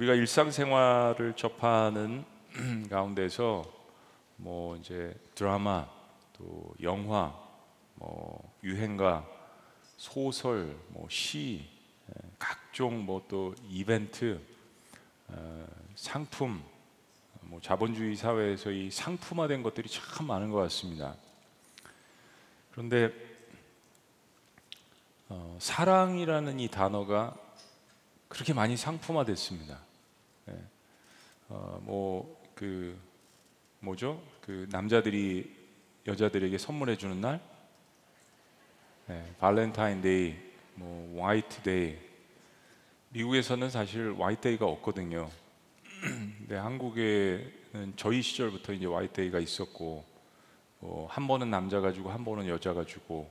우리가 일상생활을 접하는 가운데서 뭐 이제 드라마 또 영화 뭐 유행가 소설 뭐시 각종 뭐 또 이벤트 어, 상품 뭐 자본주의 사회에서 이 상품화된 것들이 참 많은 것 같습니다. 그런데 어, 사랑이라는 이 단어가 그렇게 많이 상품화됐습니다. 네. 어, 뭐그 뭐죠? 그 남자들이 여자들에게 선물해 주는 날, 네, 발렌타인데이, 뭐 화이트데이. 미국에서는 사실 화이트데이가 없거든요. 근데 한국에는 저희 시절부터 이제 화이트데이가 있었고, 어, 한 번은 남자 가지고 한 번은 여자 가지고.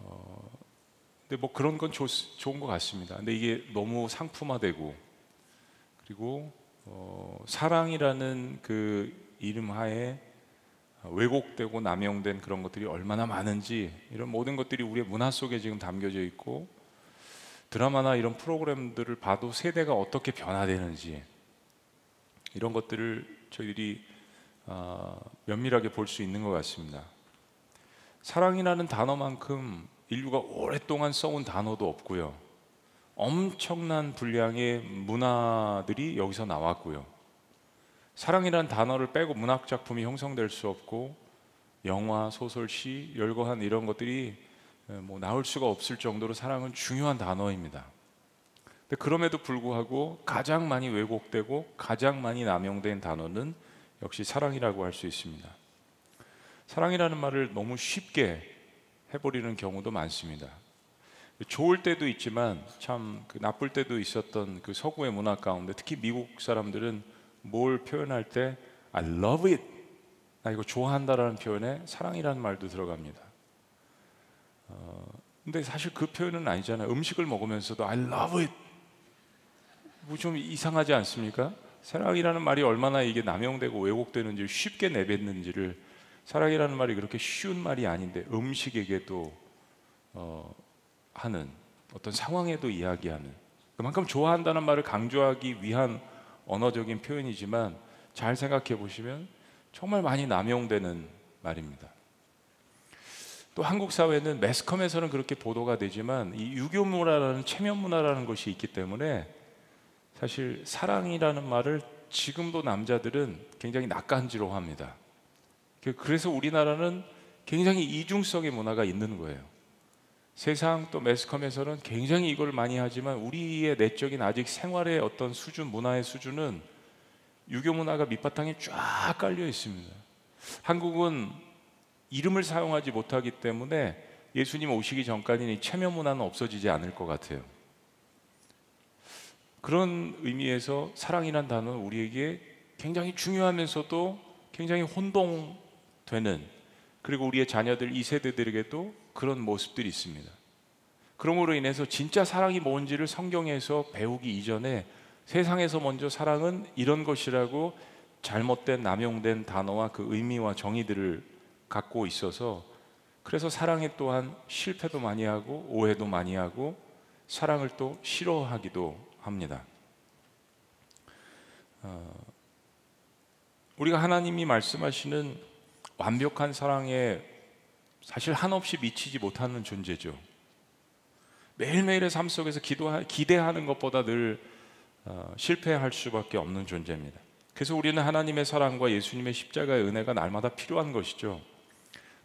어, 근데 뭐 그런 건 좋, 좋은 것 같습니다. 근데 이게 너무 상품화되고 그리고 어, 사랑이라는 그 이름 하에 왜곡되고 남용된 그런 것들이 얼마나 많은지 이런 모든 것들이 우리의 문화 속에 지금 담겨져 있고 드라마나 이런 프로그램들을 봐도 세대가 어떻게 변화되는지 이런 것들을 저희들이 어, 면밀하게 볼 수 있는 것 같습니다. 사랑이라는 단어만큼 인류가 오랫동안 써온 단어도 없고요. 엄청난 분량의 문화들이 여기서 나왔고요. 사랑이라는 단어를 빼고 문학 작품이 형성될 수 없고 영화, 소설, 시, 열거한 이런 것들이 뭐 나올 수가 없을 정도로 사랑은 중요한 단어입니다. 근데 그럼에도 불구하고 가장 많이 왜곡되고 가장 많이 남용된 단어는 역시 사랑이라고 할 수 있습니다. 사랑이라는 말을 너무 쉽게 해버리는 경우도 많습니다. 좋을 때도 있지만 참 그 나쁠 때도 있었던 그 서구의 문화 가운데 특히 미국 사람들은 뭘 표현할 때 I love it 나 이거 좋아한다라는 표현에 사랑이라는 말도 들어갑니다. 어, 근데 사실 그 표현은 아니잖아요. 음식을 먹으면서도 I love it 뭐 좀 이상하지 않습니까? 사랑이라는 말이 얼마나 이게 남용되고 왜곡되는지 쉽게 내뱉는지를 사랑이라는 말이 그렇게 쉬운 말이 아닌데 음식에게도 어, 하는 어떤 상황에도 이야기하는 그만큼 좋아한다는 말을 강조하기 위한 언어적인 표현이지만 잘 생각해 보시면 정말 많이 남용되는 말입니다. 또 한국 사회는 매스컴에서는 그렇게 보도가 되지만 이 유교 문화라는 체면 문화라는 것이 있기 때문에 사실 사랑이라는 말을 지금도 남자들은 굉장히 낯간지러워합니다. 그, 그래서 우리나라는 굉장히 이중성의 문화가 있는 거예요. 세상 또 매스컴에서는 굉장히 이걸 많이 하지만 우리의 내적인 아직 생활의 어떤 수준, 문화의 수준은 유교 문화가 밑바탕에 쫙 깔려 있습니다. 한국은 이름을 사용하지 못하기 때문에 예수님 오시기 전까지는 체면 문화는 없어지지 않을 것 같아요. 그런 의미에서 사랑이란 단어는 우리에게 굉장히 중요하면서도 굉장히 혼동 되는 그리고 우리의 자녀들 이 세대들에게도 그런 모습들이 있습니다. 그러므로 인해서 진짜 사랑이 뭔지를 성경에서 배우기 이전에 세상에서 먼저 사랑은 이런 것이라고 잘못된 남용된 단어와 그 의미와 정의들을 갖고 있어서 그래서 사랑에 또한 실패도 많이 하고 오해도 많이 하고 사랑을 또 싫어하기도 합니다. 어, 우리가 하나님이 말씀하시는 완벽한 사랑에 사실 한없이 미치지 못하는 존재죠. 매일매일의 삶 속에서 기도 기대하는 것보다 늘 어, 실패할 수밖에 없는 존재입니다. 그래서 우리는 하나님의 사랑과 예수님의 십자가의 은혜가 날마다 필요한 것이죠.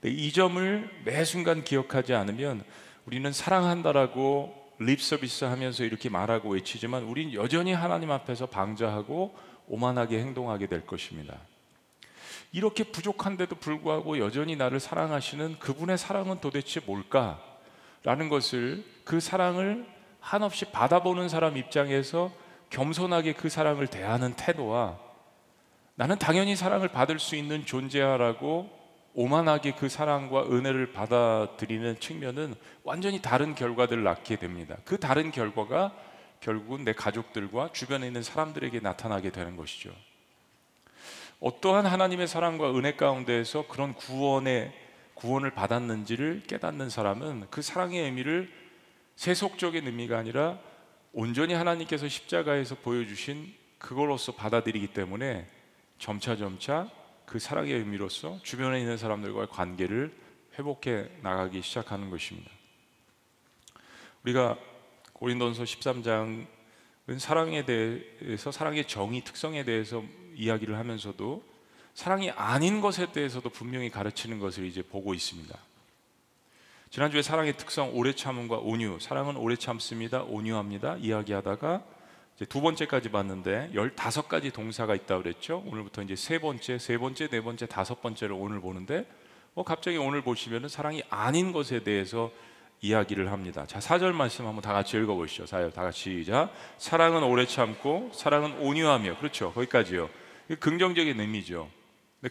이 점을 매 순간 기억하지 않으면 우리는 사랑한다라고 립 서비스 하면서 이렇게 말하고 외치지만 우리는 여전히 하나님 앞에서 방자하고 오만하게 행동하게 될 것입니다. 이렇게 부족한데도 불구하고 여전히 나를 사랑하시는 그분의 사랑은 도대체 뭘까? 라는 것을 그 사랑을 한없이 받아보는 사람 입장에서 겸손하게 그 사랑을 대하는 태도와 나는 당연히 사랑을 받을 수 있는 존재야라고 오만하게 그 사랑과 은혜를 받아들이는 측면은 완전히 다른 결과들을 낳게 됩니다. 그 다른 결과가 결국은 내 가족들과 주변에 있는 사람들에게 나타나게 되는 것이죠. 어떠한 하나님의 사랑과 은혜 가운데에서 그런 구원의 구원을 받았는지를 깨닫는 사람은 그 사랑의 의미를 세속적인 의미가 아니라 온전히 하나님께서 십자가에서 보여주신 그걸로서 받아들이기 때문에 점차 점차 그 사랑의 의미로서 주변에 있는 사람들과의 관계를 회복해 나가기 시작하는 것입니다. 우리가 고린도전서 13장은 사랑에 대해서 사랑의 정의 특성에 대해서 이야기를 하면서도 사랑이 아닌 것에 대해서도 분명히 가르치는 것을 이제 보고 있습니다. 지난주에 사랑의 특성 오래 참음과 온유, 사랑은 오래 참습니다. 온유합니다. 이야기하다가 두 번째까지 봤는데 15가지 동사가 있다고 그랬죠. 오늘부터 이제 세 번째, 세 번째, 네 번째, 다섯 번째를 오늘 보는데 어, 갑자기 오늘 보시면은 사랑이 아닌 것에 대해서 이야기를 합니다. 자, 4절 말씀 한번 다 같이 읽어 보시죠. 4절 다 같이 시작. 사랑은 오래 참고 사랑은 온유하며 그렇죠. 거기까지요. 긍정적인 의미죠.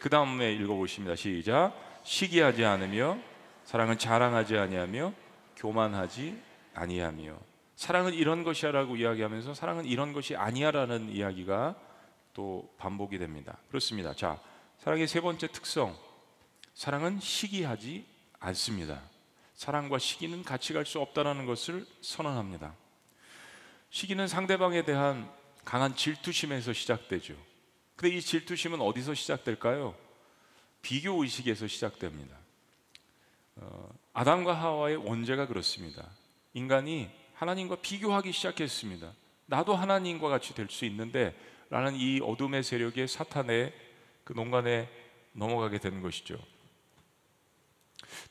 그 다음에 읽어 보십니다. 시작. 시기하지 않으며 사랑은 자랑하지 아니하며 교만하지 아니하며 사랑은 이런 것이야라고 이야기하면서 사랑은 이런 것이 아니야라는 이야기가 또 반복이 됩니다. 그렇습니다. 자, 사랑의 세 번째 특성. 사랑은 시기하지 않습니다. 사랑과 시기는 같이 갈 수 없다라는 것을 선언합니다. 시기는 상대방에 대한 강한 질투심에서 시작되죠. 근데 이 질투심은 어디서 시작될까요? 비교 의식에서 시작됩니다. 어, 아담과 하와의 원죄가 그렇습니다. 인간이 하나님과 비교하기 시작했습니다. 나도 하나님과 같이 될 수 있는데 라는 이 어둠의 세력의 사탄의 그 농간에 넘어가게 되는 것이죠.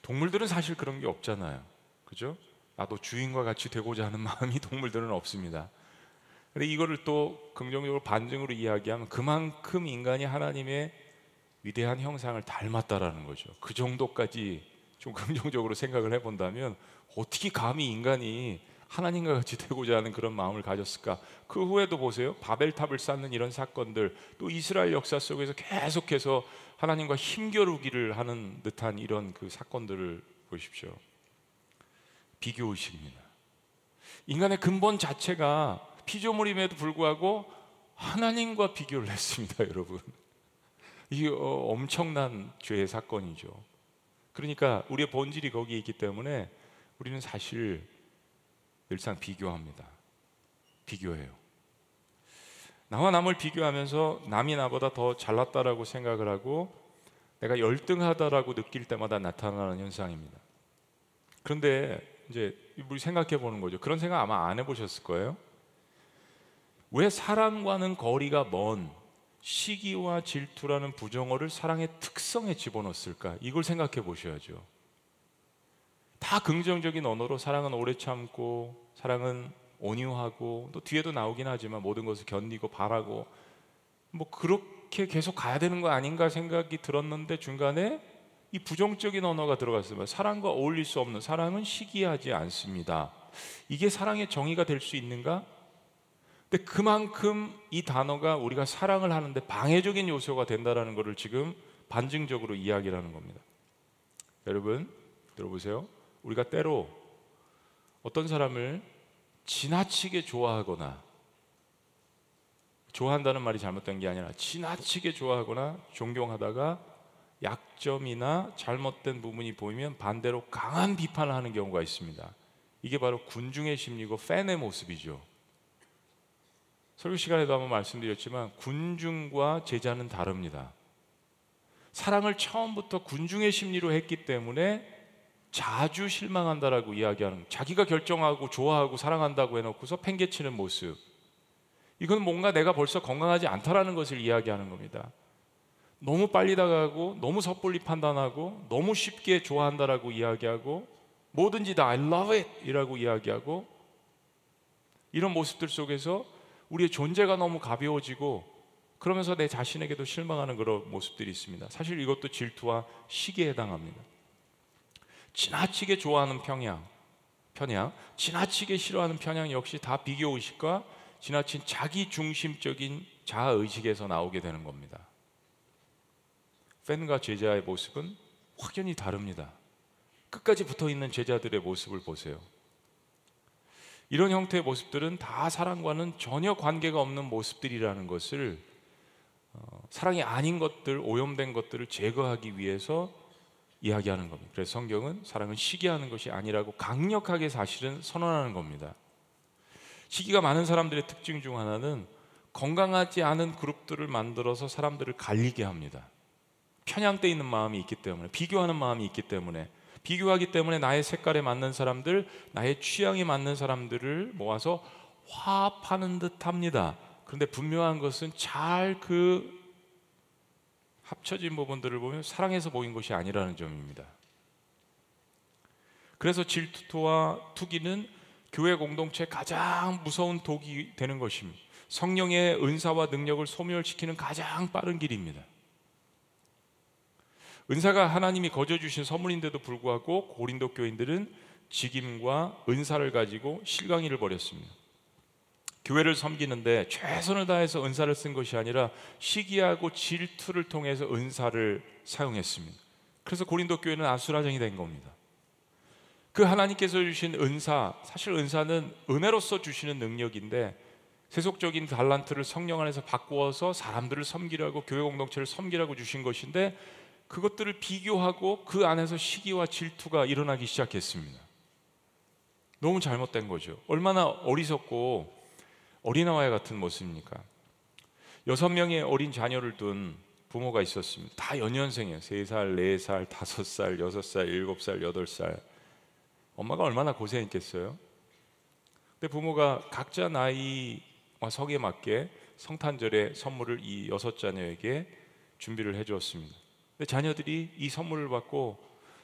동물들은 사실 그런 게 없잖아요. 그죠? 나도 주인과 같이 되고자 하는 마음이 동물들은 없습니다. 근데 이거를 또 긍정적으로 반증으로 이야기하면 그만큼 인간이 하나님의 위대한 형상을 닮았다라는 거죠. 그 정도까지 좀 긍정적으로 생각을 해본다면 어떻게 감히 인간이 하나님과 같이 되고자 하는 그런 마음을 가졌을까? 그 후에도 보세요. 바벨탑을 쌓는 이런 사건들, 또 이스라엘 역사 속에서 계속해서 하나님과 힘겨루기를 하는 듯한 이런 그 사건들을 보십시오. 비교 의식입니다. 인간의 근본 자체가 피조물임에도 불구하고 하나님과 비교를 했습니다, 여러분. 이게 어, 엄청난 죄의 사건이죠. 그러니까 우리의 본질이 거기에 있기 때문에 우리는 사실 늘상 비교합니다. 비교해요. 나와 남을 비교하면서 남이 나보다 더 잘났다라고 생각을 하고 내가 열등하다라고 느낄 때마다 나타나는 현상입니다. 그런데 이제 우리 생각해 보는 거죠. 그런 생각 아마 안 해보셨을 거예요. 왜 사랑과는 거리가 먼 시기와 질투라는 부정어를 사랑의 특성에 집어넣었을까? 이걸 생각해 보셔야죠. 다 긍정적인 언어로 사랑은 오래 참고 사랑은 온유하고 또 뒤에도 나오긴 하지만 모든 것을 견디고 바라고 뭐 그렇게 계속 가야 되는 거 아닌가 생각이 들었는데 중간에 이 부정적인 언어가 들어갔습니다. 사랑과 어울릴 수 없는 사랑은 시기하지 않습니다. 이게 사랑의 정의가 될 수 있는가? 근데 그만큼 이 단어가 우리가 사랑을 하는데 방해적인 요소가 된다라는 것을 지금 반증적으로 이야기를 하는 겁니다. 여러분 들어보세요. 우리가 때로 어떤 사람을 지나치게 좋아하거나 좋아한다는 말이 잘못된 게 아니라 지나치게 좋아하거나 존경하다가 약점이나 잘못된 부분이 보이면 반대로 강한 비판을 하는 경우가 있습니다. 이게 바로 군중의 심리고 팬의 모습이죠. 설교 시간에도 한번 말씀드렸지만 군중과 제자는 다릅니다. 사랑을 처음부터 군중의 심리로 했기 때문에 자주 실망한다라고 이야기하는 자기가 결정하고 좋아하고 사랑한다고 해놓고서 팽개치는 모습 이건 뭔가 내가 벌써 건강하지 않다라는 것을 이야기하는 겁니다. 너무 빨리 다가가고 너무 섣불리 판단하고 너무 쉽게 좋아한다라고 이야기하고 뭐든지 다 I love it 이라고 이야기하고 이런 모습들 속에서 우리의 존재가 너무 가벼워지고 그러면서 내 자신에게도 실망하는 그런 모습들이 있습니다. 사실 이것도 질투와 시기에 해당합니다. 지나치게 좋아하는 평양, 편향, 지나치게 싫어하는 편향 역시 다 비교 의식과 지나친 자기 중심적인 자아 의식에서 나오게 되는 겁니다. 팬과 제자의 모습은 확연히 다릅니다. 끝까지 붙어 있는 제자들의 모습을 보세요. 이런 형태의 모습들은 다 사랑과는 전혀 관계가 없는 모습들이라는 것을 어, 사랑이 아닌 것들, 오염된 것들을 제거하기 위해서 이야기하는 겁니다. 그래서 성경은 사랑은 시기하는 것이 아니라고 강력하게 사실은 선언하는 겁니다. 시기가 많은 사람들의 특징 중 하나는 건강하지 않은 그룹들을 만들어서 사람들을 갈리게 합니다. 편향돼 있는 마음이 있기 때문에 비교하는 마음이 있기 때문에 비교하기 때문에 나의 색깔에 맞는 사람들, 나의 취향에 맞는 사람들을 모아서 화합하는 듯 합니다. 그런데 분명한 것은 잘 그 합쳐진 부분들을 보면 사랑에서 모인 것이 아니라는 점입니다. 그래서 질투와 투기는 교회 공동체 가장 무서운 독이 되는 것입니다. 성령의 은사와 능력을 소멸시키는 가장 빠른 길입니다. 은사가 하나님이 거저 주신 선물인데도 불구하고 고린도 교인들은 직임과 은사를 가지고 실강이를 벌였습니다. 교회를 섬기는데 최선을 다해서 은사를 쓴 것이 아니라 시기하고 질투를 통해서 은사를 사용했습니다. 그래서 고린도 교회는 아수라장이 된 겁니다. 그 하나님께서 주신 은사, 사실 은사는 은혜로서 주시는 능력인데 세속적인 달란트를 성령 안에서 바꾸어서 사람들을 섬기라고 교회 공동체를 섬기라고 주신 것인데 그것들을 비교하고 그 안에서 시기와 질투가 일어나기 시작했습니다. 너무 잘못된 거죠. 얼마나 어리석고 어린아이 같은 모습입니까? 여섯 명의 어린 자녀를 둔 부모가 있었습니다. 다 연년생이에요. 세 살, 네 살, 다섯 살, 여섯 살, 일곱 살, 여덟 살. 엄마가 얼마나 고생했겠어요? 근데 부모가 각자 나이와 성에 맞게 성탄절에 선물을 이 여섯 자녀에게 준비를 해 주었습니다. 자녀들이 이 선물을 받고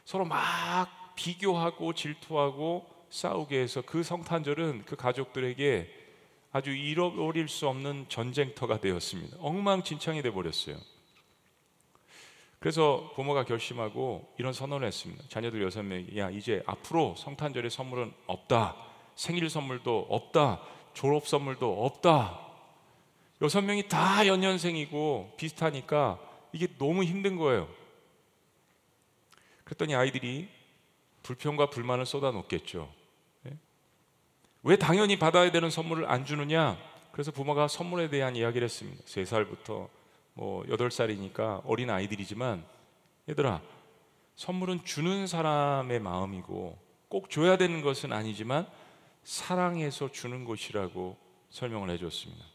서로 막 비교하고 질투하고 싸우게 해서 그 성탄절은 그 가족들에게 아주 잃어버릴 수 없는 전쟁터가 되었습니다. 엉망진창이 돼 버렸어요. 그래서 부모가 결심하고 이런 선언을 했습니다. 자녀들 여섯 명이 야 이제 앞으로 성탄절에 선물은 없다. 생일 선물도 없다. 졸업 선물도 없다. 여섯 명이 다 연년생이고 비슷하니까 이게 너무 힘든 거예요. 그랬더니 아이들이 불평과 불만을 쏟아놓겠죠. 네? 왜 당연히 받아야 되는 선물을 안 주느냐? 그래서 부모가 선물에 대한 이야기를 했습니다. 세 살부터 뭐 여덟 살이니까 어린 아이들이지만 얘들아 선물은 주는 사람의 마음이고 꼭 줘야 되는 것은 아니지만 사랑해서 주는 것이라고 설명을 해줬습니다.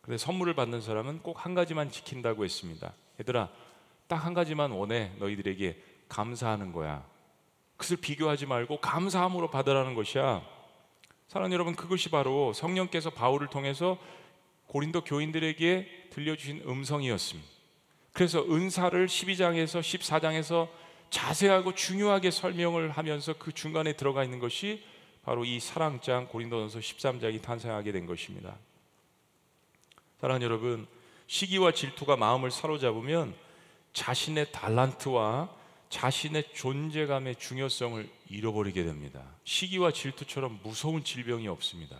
근데 선물을 받는 사람은 꼭 한 가지만 지킨다고 했습니다. 얘들아, 딱 한 가지만 원해. 너희들에게 감사하는 거야. 그것을 비교하지 말고 감사함으로 받으라는 것이야. 사랑하는 여러분, 그것이 바로 성령께서 바울을 통해서 고린도 교인들에게 들려주신 음성이었습니다. 그래서 은사를 12장에서 14장에서 자세하고 중요하게 설명을 하면서 그 중간에 들어가 있는 것이 바로 이 사랑장 고린도전서 13장이 탄생하게 된 것입니다. 사랑하는 여러분, 시기와 질투가 마음을 사로잡으면 자신의 달란트와 자신의 존재감의 중요성을 잃어버리게 됩니다. 시기와 질투처럼 무서운 질병이 없습니다.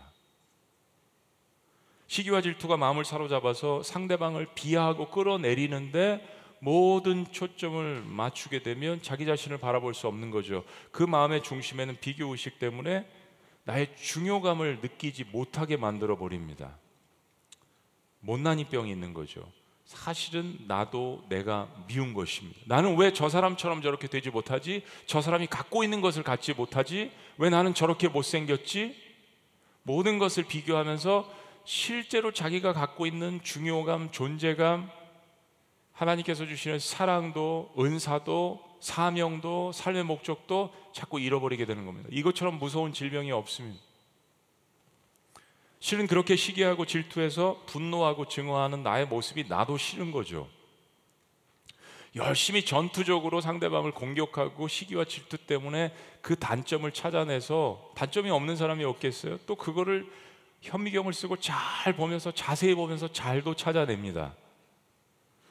시기와 질투가 마음을 사로잡아서 상대방을 비하하고 끌어내리는데 모든 초점을 맞추게 되면 자기 자신을 바라볼 수 없는 거죠. 그 마음의 중심에는 비교 의식 때문에 나의 중요감을 느끼지 못하게 만들어 버립니다. 못난이 병이 있는 거죠. 사실은 나도 내가 미운 것입니다. 나는 왜 저 사람처럼 저렇게 되지 못하지? 저 사람이 갖고 있는 것을 갖지 못하지? 왜 나는 저렇게 못생겼지? 모든 것을 비교하면서 실제로 자기가 갖고 있는 중요감, 존재감, 하나님께서 주시는 사랑도, 은사도, 사명도, 삶의 목적도 자꾸 잃어버리게 되는 겁니다. 이것처럼 무서운 질병이 없습니다. 실은 그렇게 시기하고 질투해서 분노하고 증오하는 나의 모습이 나도 싫은 거죠. 열심히 전투적으로 상대방을 공격하고 시기와 질투 때문에 그 단점을 찾아내서 단점이 없는 사람이 없겠어요? 또 그거를 현미경을 쓰고 잘 보면서 자세히 보면서 잘도 찾아냅니다.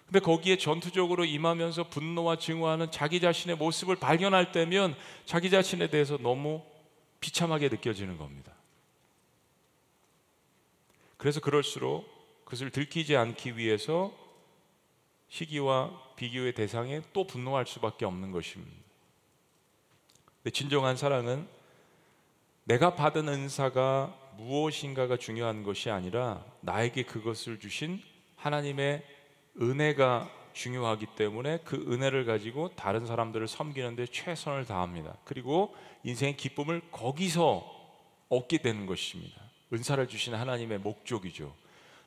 근데 거기에 전투적으로 임하면서 분노와 증오하는 자기 자신의 모습을 발견할 때면 자기 자신에 대해서 너무 비참하게 느껴지는 겁니다. 그래서 그럴수록 그것을 들키지 않기 위해서 시기와 비교의 대상에 또 분노할 수밖에 없는 것입니다. 진정한 사랑은 내가 받은 은사가 무엇인가가 중요한 것이 아니라 나에게 그것을 주신 하나님의 은혜가 중요하기 때문에 그 은혜를 가지고 다른 사람들을 섬기는데 최선을 다합니다. 그리고 인생의 기쁨을 거기서 얻게 되는 것입니다. 은사를 주신 하나님의 목적이죠.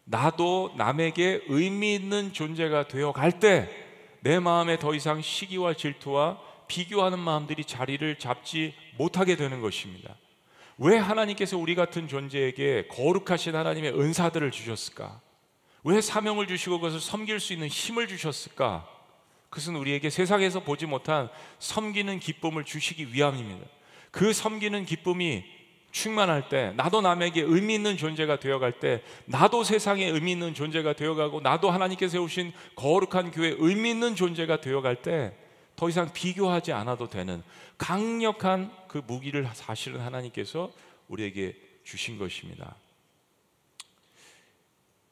나도 남에게 의미 있는 존재가 되어 갈 때 내 마음에 더 이상 시기와 질투와 비교하는 마음들이 자리를 잡지 못하게 되는 것입니다. 왜 하나님께서 우리 같은 존재에게 거룩하신 하나님의 은사들을 주셨을까? 왜 사명을 주시고 그것을 섬길 수 있는 힘을 주셨을까? 그것은 우리에게 세상에서 보지 못한 섬기는 기쁨을 주시기 위함입니다. 그 섬기는 기쁨이 충만할 때, 나도 남에게 의미 있는 존재가 되어갈 때, 나도 세상에 의미 있는 존재가 되어가고, 나도 하나님께서 세우신 거룩한 교회 의미 있는 존재가 되어갈 때, 더 이상 비교하지 않아도 되는 강력한 그 무기를 사실은 하나님께서 우리에게 주신 것입니다.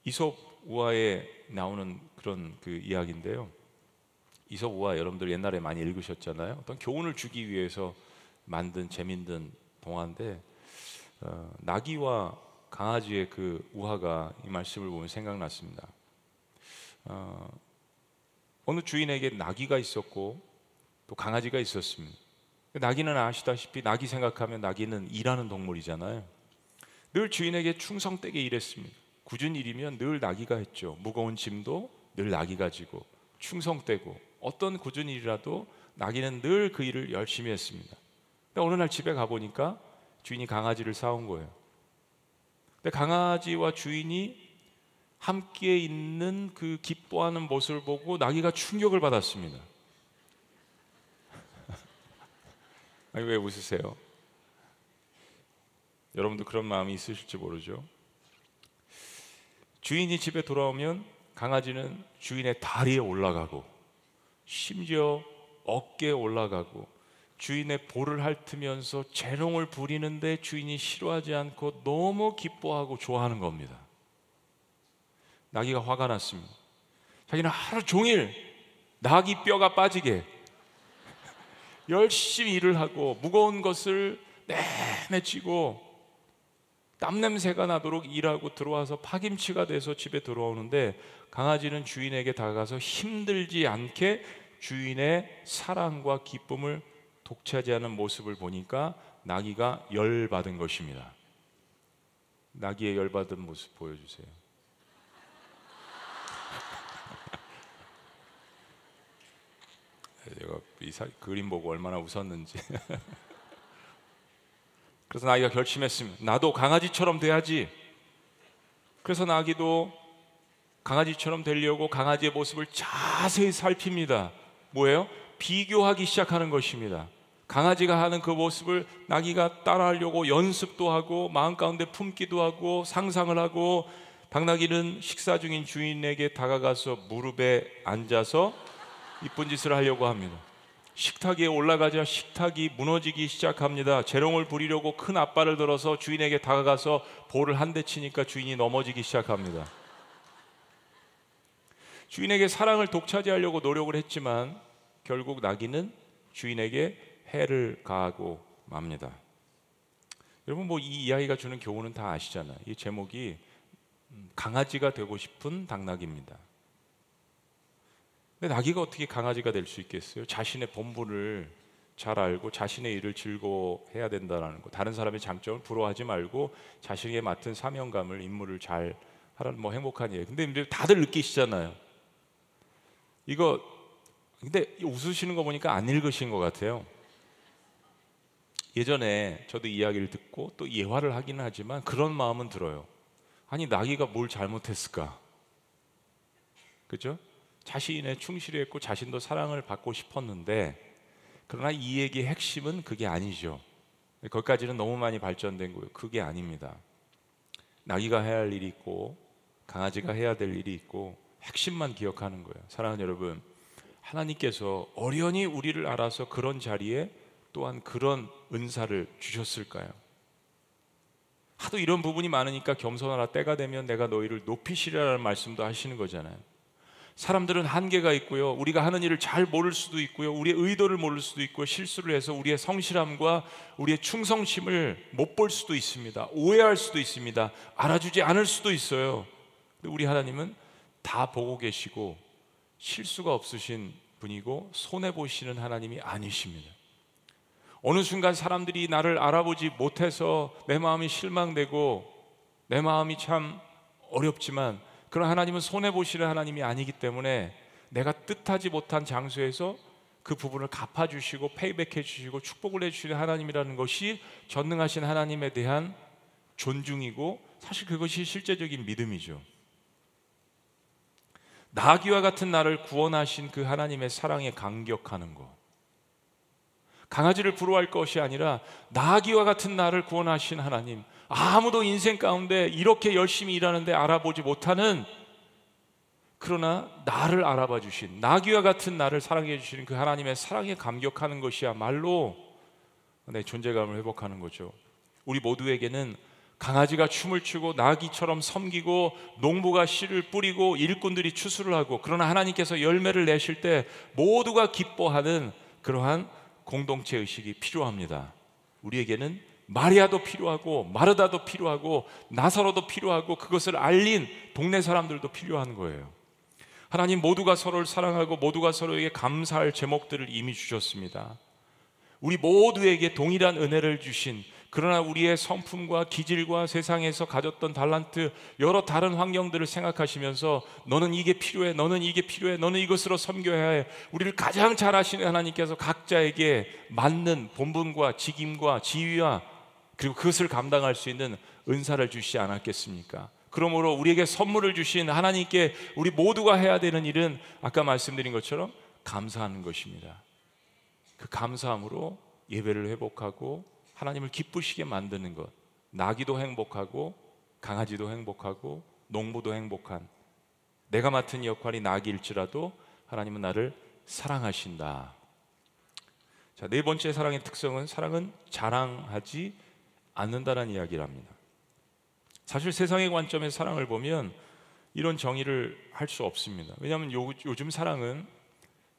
이솝 우화에 나오는 그런 그 이야기인데요. 이솝 우화 여러분들 옛날에 많이 읽으셨잖아요. 어떤 교훈을 주기 위해서 만든 재밌는 동화인데 어, 나귀와 강아지의 그 우화가 이 말씀을 보면 생각났습니다. 어, 어느 주인에게 나귀가 있었고 또 강아지가 있었습니다. 나귀는 아시다시피 나귀 생각하면 나귀는 일하는 동물이잖아요. 늘 주인에게 충성되게 일했습니다. 굳은 일이면 늘 나귀가 했죠. 무거운 짐도 늘 나귀가 지고 충성되고 어떤 굳은 일이라도 나귀는 늘 그 일을 열심히 했습니다. 근데 어느 날 집에 가 보니까 주인이 강아지를 사온 거예요. 근데 강아지와 주인이 함께 있는 그 기뻐하는 모습을 보고 나귀가 충격을 받았습니다. 아니 왜 웃으세요? 여러분도 그런 마음이 있으실지 모르죠. 주인이 집에 돌아오면 강아지는 주인의 다리에 올라가고 심지어 어깨에 올라가고 주인의 볼을 핥으면서 재롱을 부리는데 주인이 싫어하지 않고 너무 기뻐하고 좋아하는 겁니다. 나귀가 화가 났습니다. 자기는 하루 종일 나귀 뼈가 빠지게 열심히 일을 하고 무거운 것을 내내 쥐고 땀 냄새가 나도록 일하고 들어와서 파김치가 돼서 집에 들어오는데 강아지는 주인에게 다가가서 힘들지 않게 주인의 사랑과 기쁨을 독차지하는 모습을 보니까 나귀가 열받은 것입니다. 나귀의 열받은 모습 보여주세요. 제가 이 사, 그림 보고 얼마나 웃었는지. 그래서 나귀가 결심했습니다. 나도 강아지처럼 돼야지. 그래서 나귀도 강아지처럼 되려고 강아지의 모습을 자세히 살핍니다. 뭐예요? 비교하기 시작하는 것입니다. 강아지가 하는 그 모습을 나귀가 따라하려고 연습도 하고 마음 가운데 품기도 하고 상상을 하고 당나귀는 식사 중인 주인에게 다가가서 무릎에 앉아서 이쁜 짓을 하려고 합니다. 식탁 위에 올라가자 식탁이 무너지기 시작합니다. 재롱을 부리려고 큰 앞발을 들어서 주인에게 다가가서 볼을 한 대 치니까 주인이 넘어지기 시작합니다. 주인에게 사랑을 독차지하려고 노력을 했지만 결국 나귀는 주인에게 해를 가하고 맙니다. 여러분 뭐 이 이야기가 주는 교훈은 다 아시잖아요. 이 제목이 음, 강아지가 되고 싶은 당나귀입니다. 근데 나귀가 어떻게 강아지가 될 수 있겠어요? 자신의 본분을 잘 알고 자신의 일을 즐거워해야 된다는 거. 다른 사람의 장점을 부러워하지 말고 자신에게 맡은 사명감을 임무를 잘 하라는 뭐 행복한 예. 근데 이제 다들 느끼시잖아요. 이거 근데 웃으시는 거 보니까 안 읽으신 것 같아요. 예전에 저도 이야기를 듣고 또 예화를 하기는 하지만 그런 마음은 들어요. 아니 나귀가 뭘 잘못했을까? 그죠? 자신에 충실했고 자신도 사랑을 받고 싶었는데 그러나 이 얘기의 핵심은 그게 아니죠. 거기까지는 너무 많이 발전된 거예요. 그게 아닙니다. 나귀가 해야 할 일이 있고 강아지가 해야 될 일이 있고 핵심만 기억하는 거예요. 사랑하는 여러분, 하나님께서 어련히 우리를 알아서 그런 자리에 또한 그런 은사를 주셨을까요? 하도 이런 부분이 많으니까 겸손하라 때가 되면 내가 너희를 높이시리라는 말씀도 하시는 거잖아요. 사람들은 한계가 있고요. 우리가 하는 일을 잘 모를 수도 있고요. 우리의 의도를 모를 수도 있고 실수를 해서 우리의 성실함과 우리의 충성심을 못 볼 수도 있습니다. 오해할 수도 있습니다. 알아주지 않을 수도 있어요. 우리 하나님은 다 보고 계시고 실수가 없으신 분이고 손해 보시는 하나님이 아니십니다. 어느 순간 사람들이 나를 알아보지 못해서 내 마음이 실망되고 내 마음이 참 어렵지만 그런 하나님은 손해 보시는 하나님이 아니기 때문에 내가 뜻하지 못한 장소에서 그 부분을 갚아 주시고 페이백해 주시고 축복을 해 주시는 하나님이라는 것이 전능하신 하나님에 대한 존중이고 사실 그것이 실제적인 믿음이죠. 나귀와 같은 나를 구원하신 그 하나님의 사랑에 감격하는 것. 강아지를 부러워할 것이 아니라 나귀와 같은 나를 구원하신 하나님. 아무도 인생 가운데 이렇게 열심히 일하는데 알아보지 못하는 그러나 나를 알아봐 주신 나귀와 같은 나를 사랑해 주시는 그 하나님의 사랑에 감격하는 것이야말로 내 존재감을 회복하는 거죠. 우리 모두에게는 강아지가 춤을 추고 나귀처럼 섬기고 농부가 씨를 뿌리고 일꾼들이 추수를 하고 그러나 하나님께서 열매를 내실 때 모두가 기뻐하는 그러한 공동체 의식이 필요합니다. 우리에게는 마리아도 필요하고 마르다도 필요하고 나사로도 필요하고 그것을 알린 동네 사람들도 필요한 거예요. 하나님 모두가 서로를 사랑하고 모두가 서로에게 감사할 제목들을 이미 주셨습니다. 우리 모두에게 동일한 은혜를 주신 그러나 우리의 성품과 기질과 세상에서 가졌던 달란트 여러 다른 환경들을 생각하시면서 너는 이게 필요해 너는 이게 필요해 너는 이것으로 섬겨야 해 우리를 가장 잘 아시는 하나님께서 각자에게 맞는 본분과 직임과 지위와 그리고 그것을 감당할 수 있는 은사를 주시지 않았겠습니까? 그러므로 우리에게 선물을 주신 하나님께 우리 모두가 해야 되는 일은 아까 말씀드린 것처럼 감사하는 것입니다. 그 감사함으로 예배를 회복하고 하나님을 기쁘시게 만드는 것. 나기도 행복하고 강아지도 행복하고 농부도 행복한 내가 맡은 역할이 나기일지라도 하나님은 나를 사랑하신다. 자, 네 번째 사랑의 특성은 사랑은 자랑하지 않는다는 이야기를 합니다. 사실 세상의 관점에서 사랑을 보면 이런 정의를 할 수 없습니다. 왜냐하면 요, 요즘 사랑은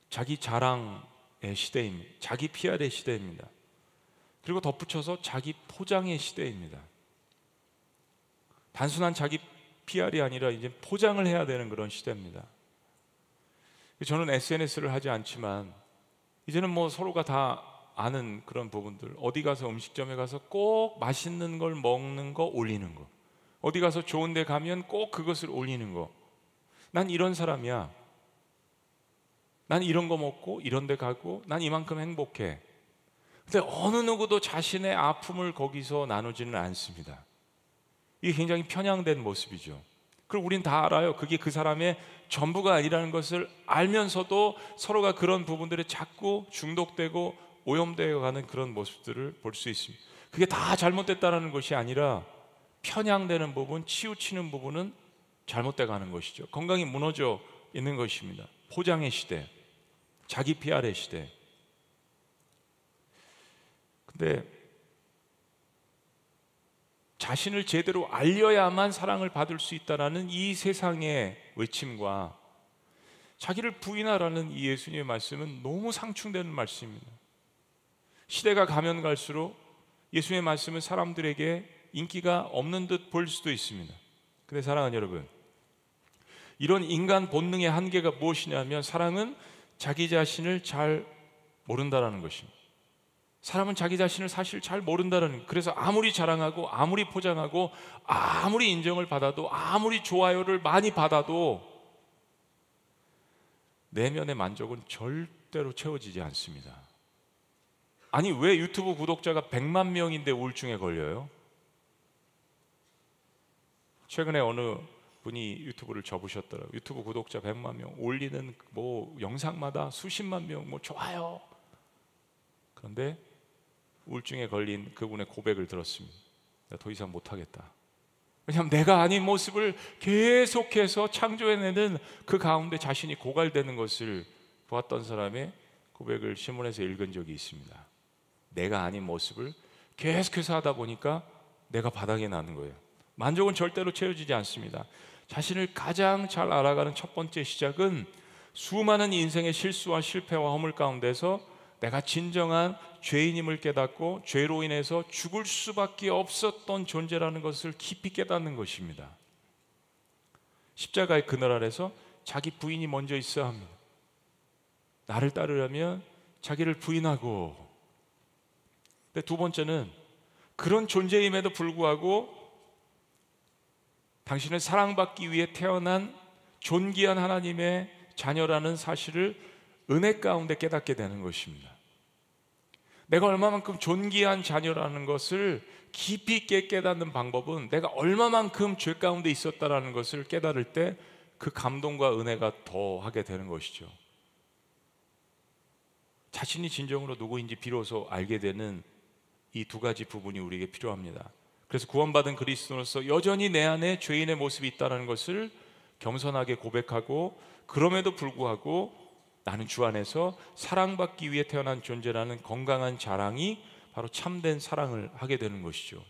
자기 자랑의 시대입니다. 자기 PR의 시대입니다. 그리고 덧붙여서 자기 포장의 시대입니다. 단순한 자기 PR이 아니라 이제 포장을 해야 되는 그런 시대입니다. 저는 SNS를 하지 않지만 이제는 뭐 서로가 다 아는 그런 부분들. 어디 가서 음식점에 가서 꼭 맛있는 걸 먹는 거 올리는 거. 어디 가서 좋은 데 가면 꼭 그것을 올리는 거. 난 이런 사람이야. 난 이런 거 먹고 이런 데 가고 난 이만큼 행복해 근데 어느 누구도 자신의 아픔을 거기서 나누지는 않습니다. 이게 굉장히 편향된 모습이죠. 그리고 우린 다 알아요. 그게 그 사람의 전부가 아니라는 것을 알면서도 서로가 그런 부분들에 자꾸 중독되고 오염되어 가는 그런 모습들을 볼 수 있습니다. 그게 다 잘못됐다는 것이 아니라 편향되는 부분, 치우치는 부분은 잘못돼 가는 것이죠. 건강이 무너져 있는 것입니다. 포장의 시대, 자기 PR의 시대. 근데 자신을 제대로 알려야만 사랑을 받을 수 있다라는 이 세상의 외침과 자기를 부인하라는 이 예수님의 말씀은 너무 상충되는 말씀입니다. 시대가 가면 갈수록 예수님의 말씀은 사람들에게 인기가 없는 듯 보일 수도 있습니다. 근데 사랑하는 여러분, 이런 인간 본능의 한계가 무엇이냐면 사랑은 자기 자신을 잘 모른다라는 것입니다. 사람은 자기 자신을 사실 잘 모른다는 그래서 아무리 자랑하고 아무리 포장하고 아무리 인정을 받아도 아무리 좋아요를 많이 받아도 내면의 만족은 절대로 채워지지 않습니다. 아니 왜 유튜브 구독자가 100만 명인데 우울증에 걸려요? 최근에 어느 분이 유튜브를 접으셨더라고요. 유튜브 구독자 100만 명, 올리는 뭐 영상마다 수십만 명, 뭐 좋아요. 그런데 우울증에 걸린 그분의 고백을 들었습니다. 더 이상 못하겠다. 왜냐하면 내가 아닌 모습을 계속해서 창조해내는 그 가운데 자신이 고갈되는 것을 보았던 사람의 고백을 신문에서 읽은 적이 있습니다. 내가 아닌 모습을 계속해서 하다 보니까 내가 바닥에 나는 거예요. 만족은 절대로 채워지지 않습니다. 자신을 가장 잘 알아가는 첫 번째 시작은 수많은 인생의 실수와 실패와 허물 가운데서 내가 진정한 죄인임을 깨닫고 죄로 인해서 죽을 수밖에 없었던 존재라는 것을 깊이 깨닫는 것입니다. 십자가의 그늘 아래서 자기 부인이 먼저 있어야 합니다. 나를 따르려면 자기를 부인하고 근데 두 번째는 그런 존재임에도 불구하고 당신은 사랑받기 위해 태어난 존귀한 하나님의 자녀라는 사실을 은혜 가운데 깨닫게 되는 것입니다. 내가 얼마만큼 존귀한 자녀라는 것을 깊이 있게 깨닫는 방법은 내가 얼마만큼 죄 가운데 있었다라는 것을 깨달을 때 그 감동과 은혜가 더하게 되는 것이죠. 자신이 진정으로 누구인지 비로소 알게 되는 이 두 가지 부분이 우리에게 필요합니다. 그래서 구원받은 그리스도로서 여전히 내 안에 죄인의 모습이 있다는 것을 겸손하게 고백하고 그럼에도 불구하고 나는 주 안에서 사랑받기 위해 태어난 존재라는 건강한 자랑이 바로 참된 사랑을 하게 되는 것이죠.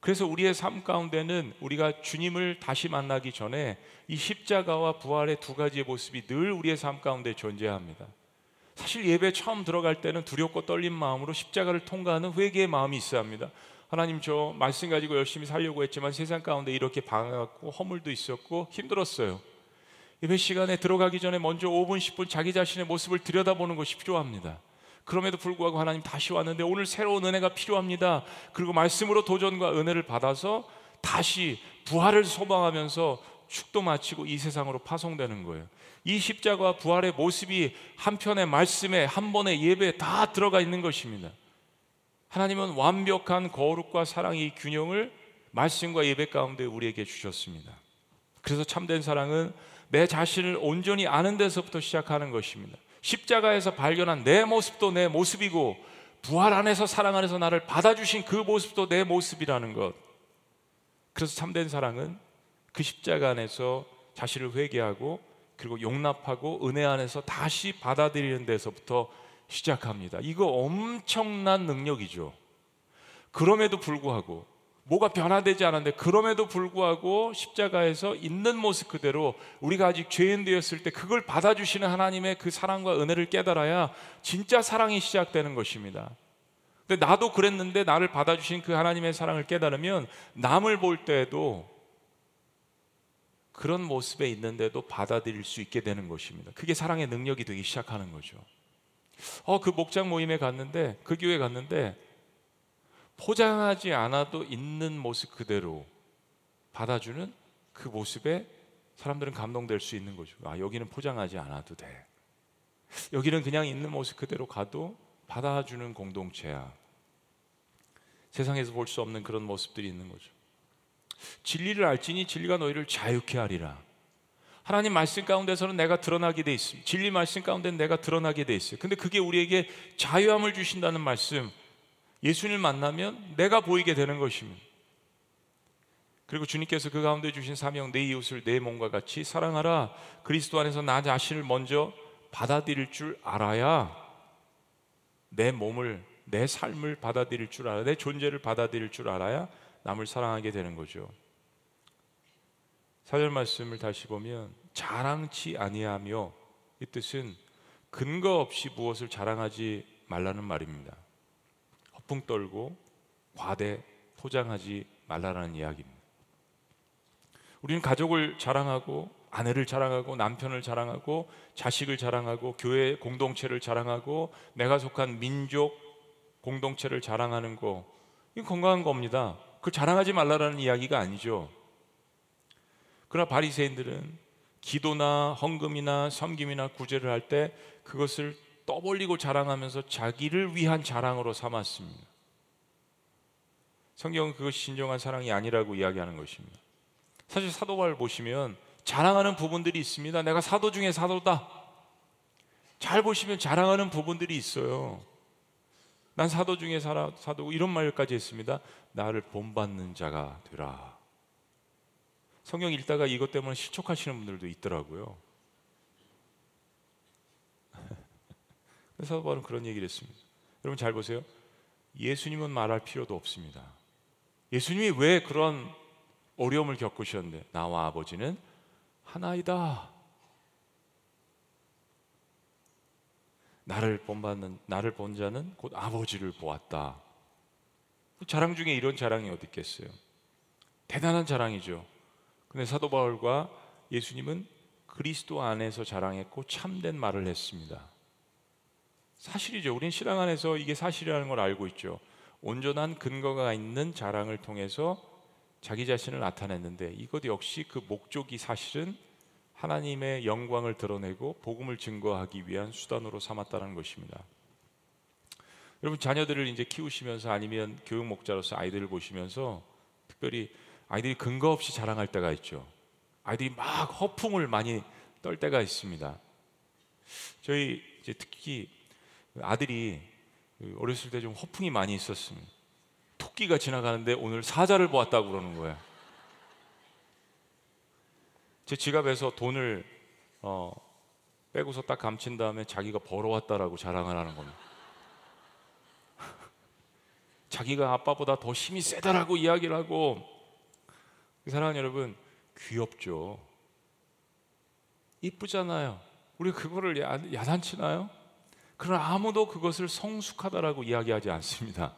그래서 우리의 삶 가운데는 우리가 주님을 다시 만나기 전에 이 십자가와 부활의 두 가지의 모습이 늘 우리의 삶 가운데 존재합니다. 사실 예배 처음 들어갈 때는 두렵고 떨린 마음으로 십자가를 통과하는 회개의 마음이 있어야 합니다. 하나님 저 말씀 가지고 열심히 살려고 했지만 세상 가운데 이렇게 방해받고 허물도 있었고 힘들었어요. 예배 시간에 들어가기 전에 먼저 5분, 10분 자기 자신의 모습을 들여다보는 것이 필요합니다. 그럼에도 불구하고 하나님 다시 왔는데 오늘 새로운 은혜가 필요합니다. 그리고 말씀으로 도전과 은혜를 받아서 다시 부활을 소망하면서 축도 마치고 이 세상으로 파송되는 거예요. 이 십자가와 부활의 모습이 한편의 말씀에 한 번의 예배에 다 들어가 있는 것입니다. 하나님은 완벽한 거룩과 사랑의 균형을 말씀과 예배 가운데 우리에게 주셨습니다. 그래서 참된 사랑은 내 자신을 온전히 아는 데서부터 시작하는 것입니다. 십자가에서 발견한 내 모습도 내 모습이고 부활 안에서 사랑 안에서 나를 받아주신 그 모습도 내 모습이라는 것. 그래서 참된 사랑은 그 십자가 안에서 자신을 회개하고 그리고 용납하고 은혜 안에서 다시 받아들이는 데서부터 시작합니다. 이거 엄청난 능력이죠. 그럼에도 불구하고 뭐가 변화되지 않았는데 그럼에도 불구하고 십자가에서 있는 모습 그대로 우리가 아직 죄인 되었을 때 그걸 받아주시는 하나님의 그 사랑과 은혜를 깨달아야 진짜 사랑이 시작되는 것입니다. 근데 나도 그랬는데 나를 받아주신 그 하나님의 사랑을 깨달으면 남을 볼 때에도 그런 모습에 있는데도 받아들일 수 있게 되는 것입니다. 그게 사랑의 능력이 되기 시작하는 거죠. 어, 그 목장 모임에 갔는데, 그 교회 갔는데, 포장하지 않아도 있는 모습 그대로 받아주는 그 모습에 사람들은 감동될 수 있는 거죠. 아, 여기는 포장하지 않아도 돼. 여기는 그냥 있는 모습 그대로 가도 받아주는 공동체야. 세상에서 볼 수 없는 그런 모습들이 있는 거죠. 진리를 알지니 진리가 너희를 자유케 하리라. 하나님 말씀 가운데서는 내가 드러나게 돼 있습니다. 진리 말씀 가운데 내가 드러나게 돼 있어요. 근데 그게 우리에게 자유함을 주신다는 말씀. 예수님을 만나면 내가 보이게 되는 것입니다. 그리고 주님께서 그 가운데 주신 사명 내 이웃을 내 몸과 같이 사랑하라. 그리스도 안에서 나 자신을 먼저 받아들일 줄 알아야 내 몸을 내 삶을 받아들일 줄 알아야 내 존재를 받아들일 줄 알아야 남을 사랑하게 되는 거죠. 사절 말씀을 다시 보면 자랑치 아니하며 이 뜻은 근거 없이 무엇을 자랑하지 말라는 말입니다. 허풍 떨고 과대 포장하지 말라라는 이야기입니다. 우리는 가족을 자랑하고 아내를 자랑하고 남편을 자랑하고 자식을 자랑하고 교회 공동체를 자랑하고 내가 속한 민족 공동체를 자랑하는 거 이건 건강한 겁니다. 그걸 자랑하지 말라라는 이야기가 아니죠. 그러나 바리새인들은 기도나 헌금이나 섬김이나 구제를 할 때 그것을 떠벌리고 자랑하면서 자기를 위한 자랑으로 삼았습니다. 성경은 그것이 진정한 사랑이 아니라고 이야기하는 것입니다. 사실 사도바울 보시면 자랑하는 부분들이 있습니다. 내가 사도 중에 사도다. 잘 보시면 자랑하는 부분들이 있어요. 난 사도 중에 사도고 이런 말까지 했습니다. 나를 본받는 자가 되라. 성경 읽다가 이것 때문에 실족하시는 분들도 있더라고요. 그래서 바로 그런 얘기를 했습니다. 여러분 잘 보세요. 예수님은 말할 필요도 없습니다. 예수님이 왜 그런 어려움을 겪으셨는데 나와 아버지는 하나이다. 나를 본받는 나를 본 자는 곧 아버지를 보았다. 자랑 중에 이런 자랑이 어디 있겠어요? 대단한 자랑이죠. 근데 사도 바울과 예수님은 그리스도 안에서 자랑했고 참된 말을 했습니다. 사실이죠. 우린 신앙 안에서 이게 사실이라는 걸 알고 있죠. 온전한 근거가 있는 자랑을 통해서 자기 자신을 나타냈는데 이것 역시 그 목적이 사실은 하나님의 영광을 드러내고 복음을 증거하기 위한 수단으로 삼았다는 것입니다. 여러분 자녀들을 이제 키우시면서 아니면 교육 목자로서 아이들을 보시면서 특별히 아이들이 근거 없이 자랑할 때가 있죠. 아이들이 막 허풍을 많이 떨 때가 있습니다. 저희 이제 특히 아들이 어렸을 때 좀 허풍이 많이 있었습니다. 토끼가 지나가는데 오늘 사자를 보았다고 그러는 거예요. 제 지갑에서 돈을 어, 빼고서 딱 감춘 다음에 자기가 벌어왔다라고 자랑을 하는 겁니다. 자기가 아빠보다 더 힘이 세다라고 이야기를 하고 사랑하는 여러분 귀엽죠. 이쁘잖아요. 우리 그거를 야, 야단치나요? 그러나 아무도 그것을 성숙하다라고 이야기하지 않습니다.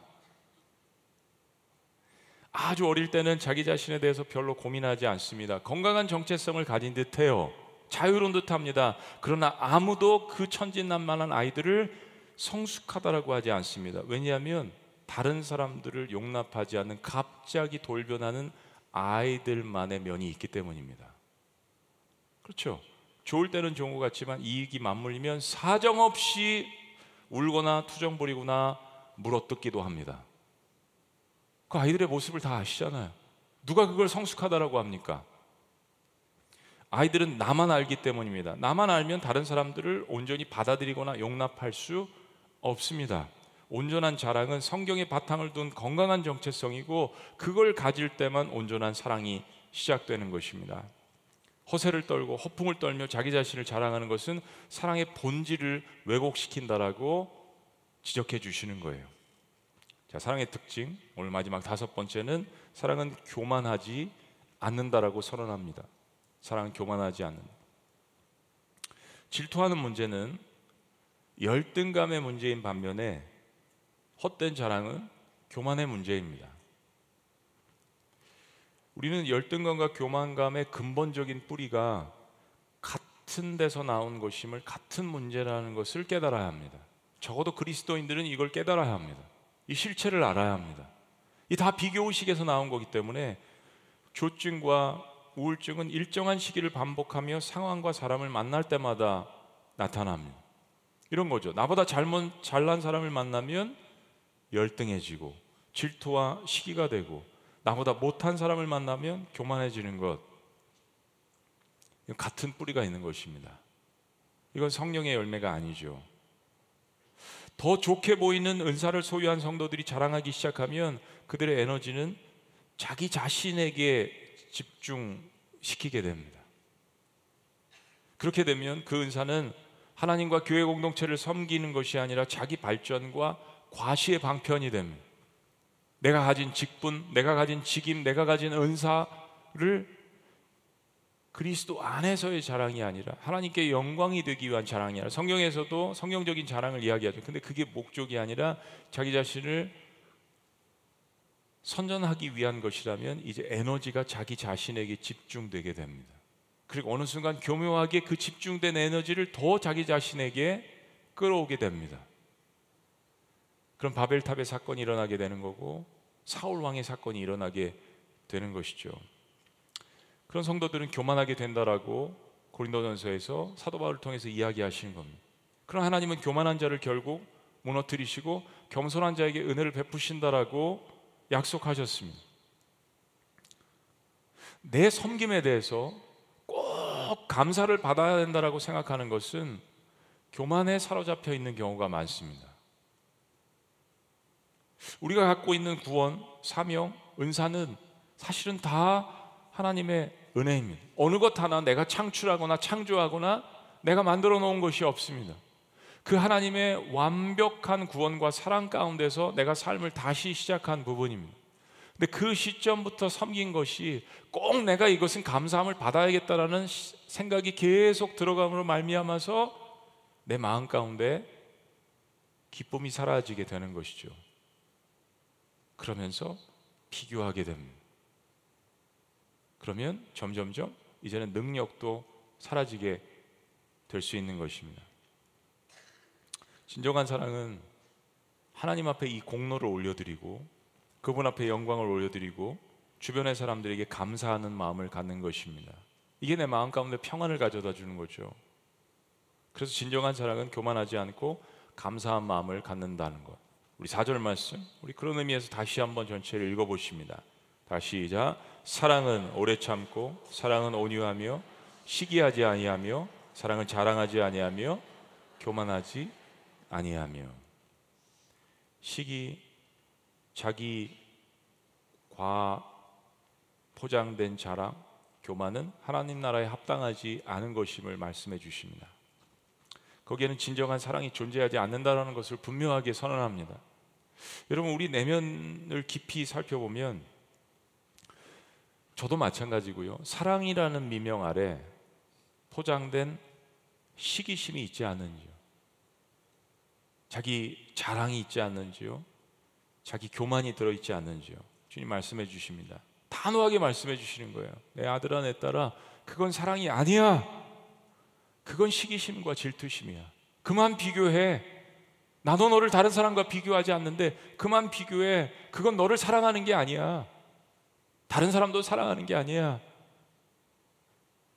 아주 어릴 때는 자기 자신에 대해서 별로 고민하지 않습니다. 건강한 정체성을 가진 듯해요. 자유로운 듯합니다. 그러나 아무도 그 천진난만한 아이들을 성숙하다라고 하지 않습니다. 왜냐하면 다른 사람들을 용납하지 않는 갑자기 돌변하는 아이들만의 면이 있기 때문입니다. 그렇죠. 좋을 때는 좋은 것 같지만 이익이 맞물리면 사정없이 울거나 투정 부리거나 물어뜯기도 합니다. 그 아이들의 모습을 다 아시잖아요. 누가 그걸 성숙하다라고 합니까? 아이들은 나만 알기 때문입니다. 나만 알면 다른 사람들을 온전히 받아들이거나 용납할 수 없습니다. 온전한 자랑은 성경의 바탕을 둔 건강한 정체성이고 그걸 가질 때만 온전한 사랑이 시작되는 것입니다. 허세를 떨고 허풍을 떨며 자기 자신을 자랑하는 것은 사랑의 본질을 왜곡시킨다라고 지적해 주시는 거예요. 자, 사랑의 특징 오늘 마지막 다섯 번째는 사랑은 교만하지 않는다라고 선언합니다. 사랑은 교만하지 않는. 질투하는 문제는 열등감의 문제인 반면에 헛된 자랑은 교만의 문제입니다. 우리는 열등감과 교만감의 근본적인 뿌리가 같은 데서 나온 것임을 같은 문제라는 것을 깨달아야 합니다. 적어도 그리스도인들은 이걸 깨달아야 합니다. 이 실체를 알아야 합니다. 이 다 비교의식에서 나온 거기 때문에 조증과 우울증은 일정한 시기를 반복하며 상황과 사람을 만날 때마다 나타납니다. 이런 거죠. 나보다 잘못 잘난 사람을 만나면 열등해지고 질투와 시기가 되고 나보다 못한 사람을 만나면 교만해지는 것. 같은 뿌리가 있는 것입니다. 이건 성령의 열매가 아니죠. 더 좋게 보이는 은사를 소유한 성도들이 자랑하기 시작하면 그들의 에너지는 자기 자신에게 집중시키게 됩니다. 그렇게 되면 그 은사는 하나님과 교회 공동체를 섬기는 것이 아니라 자기 발전과 과시의 방편이 됩니다. 내가 가진 직분, 내가 가진 직임, 내가 가진 은사를 그리스도 안에서의 자랑이 아니라 하나님께 영광이 되기 위한 자랑이 아니라 성경에서도 성경적인 자랑을 이야기하죠. 근데 그게 목적이 아니라 자기 자신을 선전하기 위한 것이라면 이제 에너지가 자기 자신에게 집중되게 됩니다. 그리고 어느 순간 교묘하게 그 집중된 에너지를 더 자기 자신에게 끌어오게 됩니다. 그럼 바벨탑의 사건이 일어나게 되는 거고 사울 왕의 사건이 일어나게 되는 것이죠. 그런 성도들은 교만하게 된다라고 고린도전서에서 사도 바울을 통해서 이야기하시는 겁니다. 그럼 하나님은 교만한 자를 결국 무너뜨리시고 겸손한 자에게 은혜를 베푸신다라고 약속하셨습니다. 내 섬김에 대해서 꼭 감사를 받아야 된다라고 생각하는 것은 교만에 사로잡혀 있는 경우가 많습니다. 우리가 갖고 있는 구원, 사명, 은사는 사실은 다 하나님의 은혜입니다. 어느 것 하나 내가 창출하거나 창조하거나 내가 만들어 놓은 것이 없습니다. 그 하나님의 완벽한 구원과 사랑 가운데서 내가 삶을 다시 시작한 부분입니다. 근데 그 시점부터 섬긴 것이 꼭 내가 이것은 감사함을 받아야겠다라는 생각이 계속 들어감으로 말미암아서 내 마음 가운데 기쁨이 사라지게 되는 것이죠. 그러면서 비교하게 됩니다. 그러면 점점점 이제는 능력도 사라지게 될 수 있는 것입니다. 진정한 사랑은 하나님 앞에 이 공로를 올려드리고 그분 앞에 영광을 올려드리고 주변의 사람들에게 감사하는 마음을 갖는 것입니다. 이게 내 마음 가운데 평안을 가져다 주는 거죠. 그래서 진정한 사랑은 교만하지 않고 감사한 마음을 갖는다는 것. 우리 4절 말씀, 우리 그런 의미에서 다시 한번 전체를 읽어 보십니다. 다시 시작. 사랑은 오래 참고, 사랑은 온유하며, 시기하지 아니하며, 사랑은 자랑하지 아니하며, 교만하지 아니하며. 시기, 자기 과 포장된 자랑, 교만은 하나님 나라에 합당하지 않은 것임을 말씀해 주십니다. 거기에는 진정한 사랑이 존재하지 않는다라는 것을 분명하게 선언합니다. 여러분 우리 내면을 깊이 살펴보면 저도 마찬가지고요. 사랑이라는 미명 아래 포장된 시기심이 있지 않는지요. 자기 자랑이 있지 않는지요. 자기 교만이 들어 있지 않는지요. 주님 말씀해 주십니다. 단호하게 말씀해 주시는 거예요. 내 아들아 내 딸아 그건 사랑이 아니야. 그건 시기심과 질투심이야. 그만 비교해. 나도 너를 다른 사람과 비교하지 않는데 그만 비교해. 그건 너를 사랑하는 게 아니야. 다른 사람도 사랑하는 게 아니야.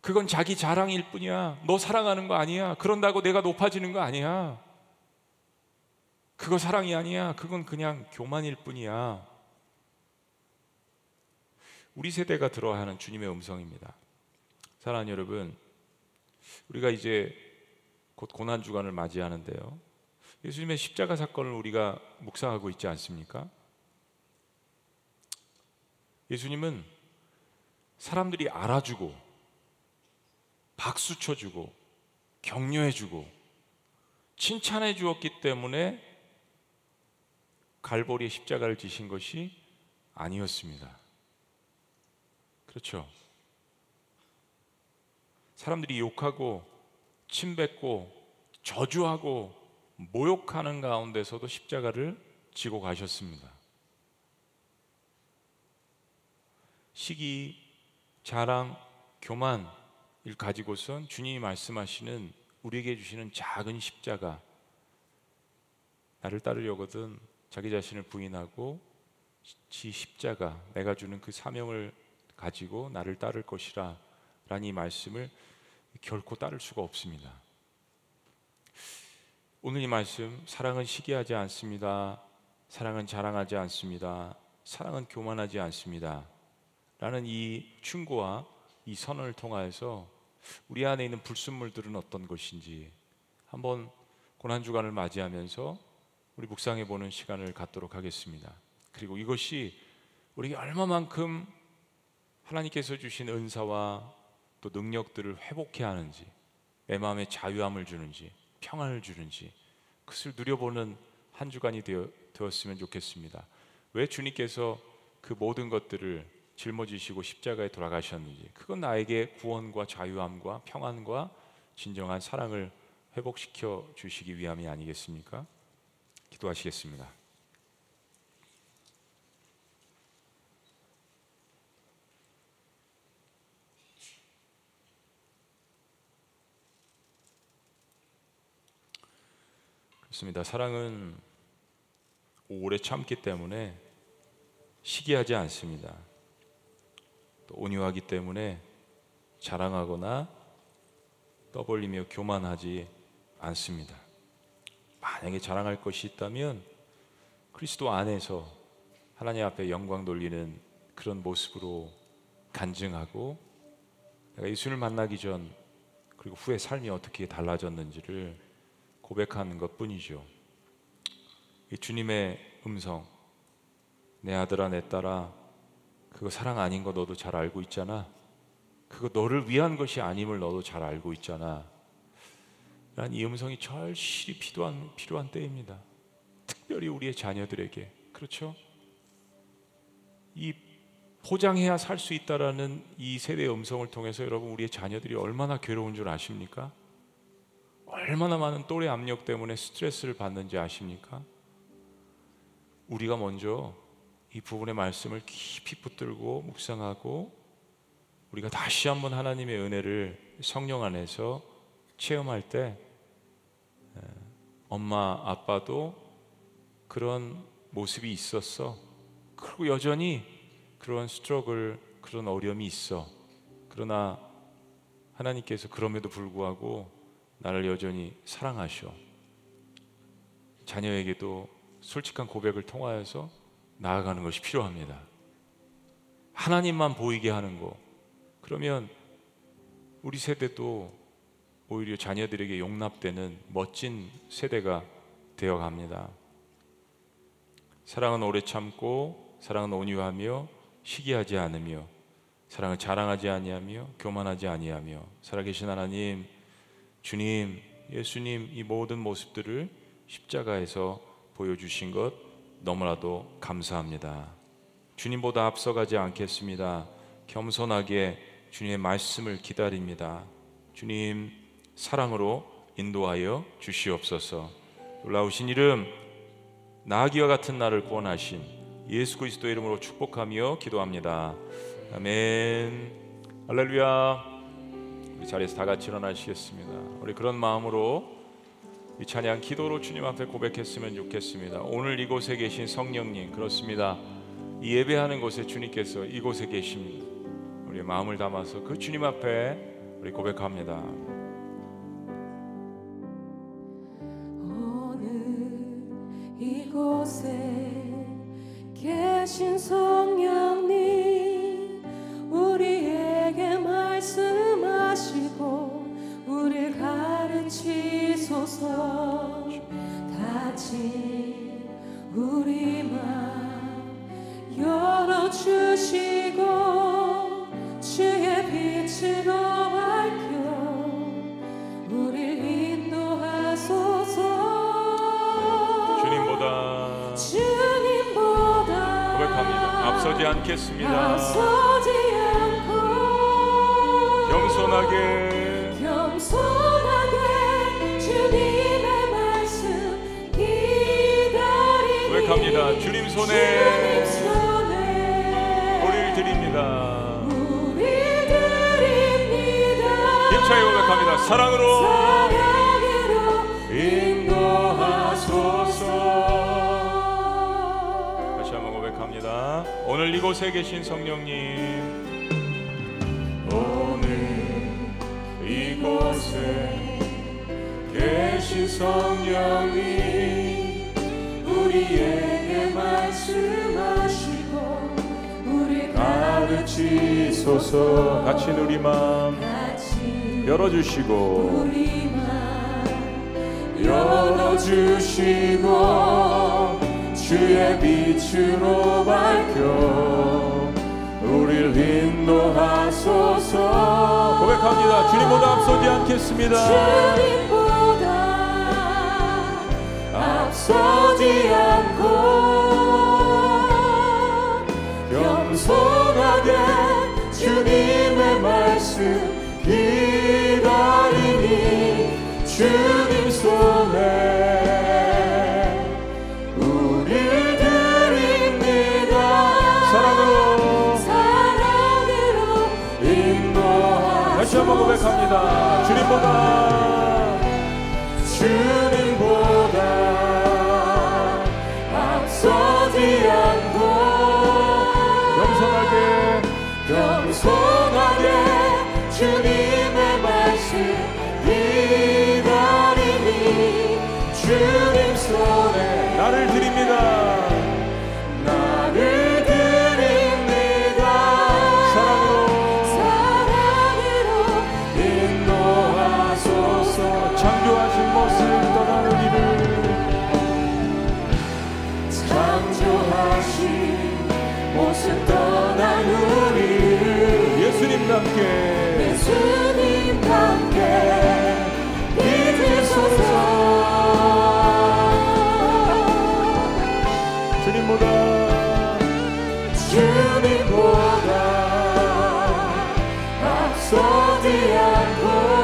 그건 자기 자랑일 뿐이야. 너 사랑하는 거 아니야. 그런다고 내가 높아지는 거 아니야. 그거 사랑이 아니야. 그건 그냥 교만일 뿐이야. 우리 세대가 들어야 하는 주님의 음성입니다. 사랑하는 여러분, 우리가 이제 곧 고난 주간을 맞이하는데요. 예수님의 십자가 사건을 우리가 묵상하고 있지 않습니까? 예수님은 사람들이 알아주고 박수 쳐주고 격려해주고 칭찬해 주었기 때문에 갈보리의 십자가를 지신 것이 아니었습니다. 그렇죠. 사람들이 욕하고 침뱉고 저주하고 모욕하는 가운데서도 십자가를 지고 가셨습니다. 시기, 자랑, 교만을 가지고선 주님이 말씀하시는 우리에게 주시는 작은 십자가 나를 따르려거든 자기 자신을 부인하고 지 십자가 내가 주는 그 사명을 가지고 나를 따를 것이라 이 말씀을 결코 따를 수가 없습니다. 오늘 이 말씀 사랑은 시기하지 않습니다. 사랑은 자랑하지 않습니다. 사랑은 교만하지 않습니다. 라는 이 충고와 이 선언을 통하여서 우리 안에 있는 불순물들은 어떤 것인지 한번 고난 주간을 맞이하면서 우리 묵상해 보는 시간을 갖도록 하겠습니다. 그리고 이것이 우리에게 얼마만큼 하나님께서 주신 은사와 또 능력들을 회복해야 하는지 내 마음에 자유함을 주는지 평안을 주는지 그것을 누려보는 한 주간이 되어, 되었으면 좋겠습니다. 왜 주님께서 그 모든 것들을 짊어지시고 십자가에 돌아가셨는지 그건 나에게 구원과 자유함과 평안과 진정한 사랑을 회복시켜 주시기 위함이 아니겠습니까? 기도하시겠습니다. 그렇습니다. 사랑은 오래 참기 때문에 시기하지 않습니다. 또 온유하기 때문에 자랑하거나 떠벌리며 교만하지 않습니다. 만약에 자랑할 것이 있다면 그리스도 안에서 하나님 앞에 영광 돌리는 그런 모습으로 간증하고 내가 예수를 만나기 전 그리고 후에 삶이 어떻게 달라졌는지를 고백하는 것 뿐이죠. 주님의 음성, 내 아들아, 내 딸아, 그거 사랑 아닌 거 너도 잘 알고 있잖아. 그거 너를 위한 것이 아님을 너도 잘 알고 있잖아. 난 이 음성이 절실히 필요한, 필요한 때입니다. 특별히 우리의 자녀들에게. 그렇죠? 이 포장해야 살 수 있다라는 이 세대의 음성을 통해서 여러분 우리의 자녀들이 얼마나 괴로운 줄 아십니까? 얼마나 많은 또래 압력 때문에 스트레스를 받는지 아십니까? 우리가 먼저 이 부분의 말씀을 깊이 붙들고 묵상하고 우리가 다시 한번 하나님의 은혜를 성령 안에서 체험할 때 엄마 아빠도 그런 모습이 있었어. 그리고 여전히 그 그런 스트럭을 그런 어려움이 있어. 그러나 하나님께서 그럼에도 불구하고 나를 여전히 사랑하셔. 자녀에게도 솔직한 고백을 통하여서 나아가는 것이 필요합니다. 하나님만 보이게 하는 거. 그러면 우리 세대도 오히려 자녀들에게 용납되는 멋진 세대가 되어 갑니다. 사랑은 오래 참고 사랑은 온유하며 시기하지 않으며 사랑을 자랑하지 아니하며 교만하지 아니하며 살아계신 하나님 주님 예수님 이 모든 모습들을 십자가에서 보여주신 것 너무나도 감사합니다. 주님보다 앞서가지 않겠습니다. 겸손하게 주님의 말씀을 기다립니다. 주님 사랑으로 인도하여 주시옵소서. 놀라우신 이름 나귀와 같은 나를 구원하신 예수 그리스도 이름으로 축복하며 기도합니다. 아멘. 할렐루야. 우리 자리에서 다 같이 일어나시겠습니다. 우리 그런 마음으로 이 찬양 기도로 주님 앞에 고백했으면 좋겠습니다. 오늘 이곳에 계신 성령님 그렇습니다. 이 예배하는 곳에 주님께서 이곳에 계십니다. 우리 마음을 담아서 그 주님 앞에 우리 고백합니다. 이곳에 계신 성령 않겠습니다. 겸손하게 겸손하게 주님의 말씀 기다리니 고백합니다. 주님 손에 주님 손에 우리를 드립니다. 우리 드립니다 힘차게 고백합니다. 사랑으로 사랑 오늘 이곳에 계신 성령님, 오늘 이곳에 계신 성령님, 우리에게 말씀하시고 우리 가르치소서. 같이 우리 마음. 열어주시고. 우리 맘 열어주시고. 주의 빛 으로 밝혀 우릴 인도하소서. 고백합니다. 주님보다 앞서지 않겠습니다. 주님보다 앞서지 않고 겸손하게 주님의 말씀 기다리니 주 한번 고백합니다. 주님 보다. 주 앞서지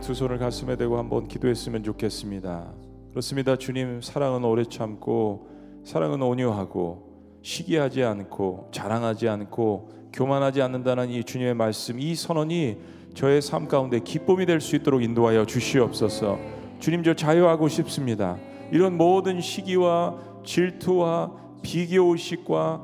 두 손을 가슴에 대고 한번 기도했으면 좋겠습니다. 그렇습니다. 주님 사랑은 오래 참고 사랑은 온유하고 시기하지 않고 자랑하지 않고 교만하지 않는다는 이 주님의 말씀 이 선언이 저의 삶 가운데 기쁨이 될 수 있도록 인도하여 주시옵소서. 주님 저 자유하고 싶습니다. 이런 모든 시기와 질투와 비교 의식과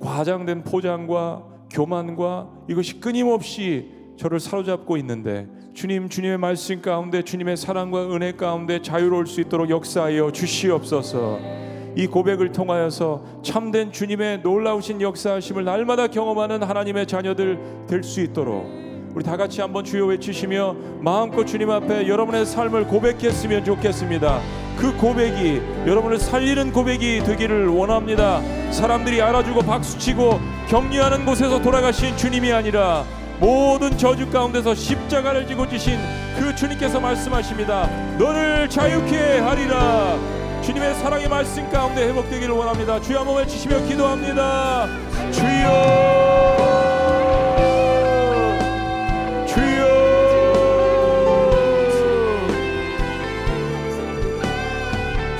과장된 포장과 교만과 이것이 끊임없이 저를 사로잡고 있는데 주님 주님의 말씀 가운데 주님의 사랑과 은혜 가운데 자유로울 수 있도록 역사하여 주시옵소서. 이 고백을 통하여서 참된 주님의 놀라우신 역사하심을 날마다 경험하는 하나님의 자녀들 될 수 있도록 우리 다 같이 한번 주여 외치시며 마음껏 주님 앞에 여러분의 삶을 고백했으면 좋겠습니다. 그 고백이 여러분을 살리는 고백이 되기를 원합니다. 사람들이 알아주고 박수치고 격려하는 곳에서 돌아가신 주님이 아니라 모든 저주 가운데서 십자가를 지고 지신 그 주님께서 말씀하십니다. 너를 자유케 하리라. 주님의 사랑의 말씀 가운데 회복되기를 원합니다. 주여 한번 외치시며 기도합니다. 주여 주여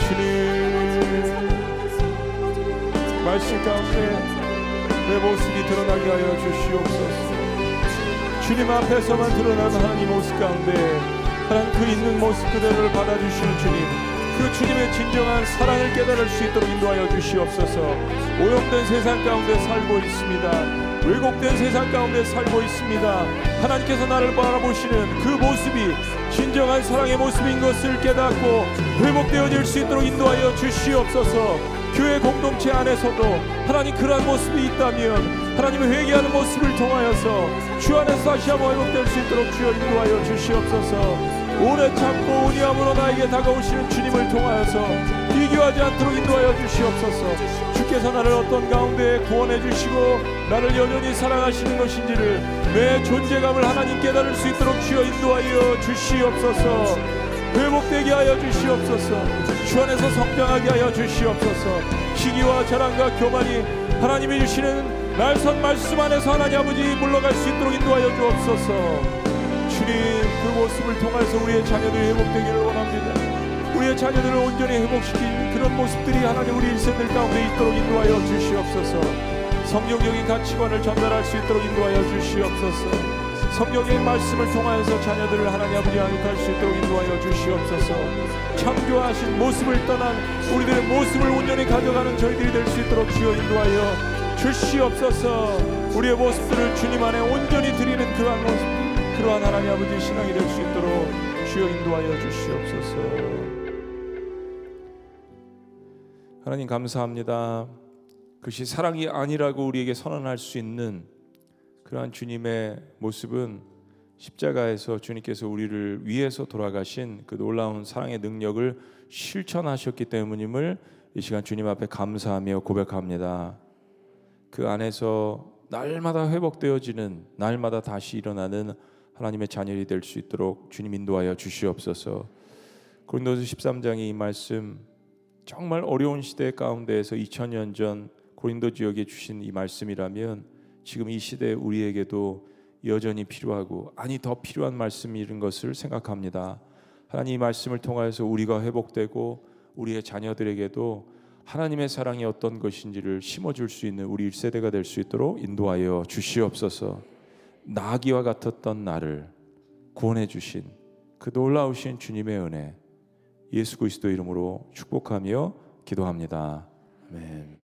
주님 말씀 가운데 내 모습이 드러나게 하여 주시옵소서 주님 앞에서만 드러나는 하나님 모습 가운데 하나님 그 있는 모습 그대로를 받아주시는 주님 그 주님의 진정한 사랑을 깨달을 수 있도록 인도하여 주시옵소서. 오염된 세상 가운데 살고 있습니다. 왜곡된 세상 가운데 살고 있습니다. 하나님께서 나를 바라보시는 그 모습이 진정한 사랑의 모습인 것을 깨닫고 회복되어질 수 있도록 인도하여 주시옵소서 교회 공동체 안에서도 하나님 그러한 모습이 있다면 하나님의 회개하는 모습을 통하여서 주 안에서 다시 한번 회복될 수 있도록 주여 인도하여 주시옵소서. 오래 참고 온유함으로 나에게 다가오시는 주님을 통하여서 비교하지 않도록 인도하여 주시옵소서. 주께서 나를 어떤 가운데 구원해 주시고 나를 여전히 사랑하시는 것인지를 내 존재감을 하나님 깨달을 수 있도록 주여 인도하여 주시옵소서 회복되게 하여 주시옵소서. 주 안에서 성장하게 하여 주시옵소서. 시기와 자랑과 교만이 하나님이 주시는 날선 말씀 안에서 하나님 아버지 물러갈 수 있도록 인도하여 주옵소서. 주님 그 모습을 통해서 우리의 자녀들이 회복되기를 원합니다. 우리의 자녀들을 온전히 회복시킨 그런 모습들이 하나님 우리 일생들 가운데 있도록 인도하여 주시옵소서. 성경적인 가치관을 전달할 수 있도록 인도하여 주시옵소서 성경의 말씀을 통하여서 자녀들을 하나님 아버지 양육할 수 있도록 인도하여 주시옵소서. 창조하신 모습을 떠난 우리들의 모습을 온전히 가져가는 저희들이 될 수 있도록 주여 인도하여 주시옵소서. 우리의 모습들을 주님 안에 온전히 드리는 그러한 모습 그러한 하나님 아버지 신앙이 될 수 있도록 주여 인도하여 주시옵소서. 하나님 감사합니다. 그것이 사랑이 아니라고 우리에게 선언할 수 있는 그러한 주님의 모습은 십자가에서 주님께서 우리를 위해서 돌아가신 그 놀라운 사랑의 능력을 실천하셨기 때문임을 이 시간 주님 앞에 감사하며 고백합니다. 그 안에서 날마다 회복되어지는 날마다 다시 일어나는 하나님의 자녀이 될 수 있도록 주님 인도하여 주시옵소서. 고린도서 13장의 이 말씀 정말 어려운 시대 가운데에서 2000년 전 고린도 지역에 주신 이 말씀이라면 지금 이 시대 우리에게도 여전히 필요하고 아니 더 필요한 말씀인 것을 생각합니다. 하나님 이 말씀을 통하여서 우리가 회복되고 우리의 자녀들에게도 하나님의 사랑이 어떤 것인지를 심어줄 수 있는 우리 1세대가 될 수 있도록 인도하여 주시옵소서. 나귀와 같았던 나를 구원해 주신 그 놀라우신 주님의 은혜 예수 그리스도 이름으로 축복하며 기도합니다. 아멘.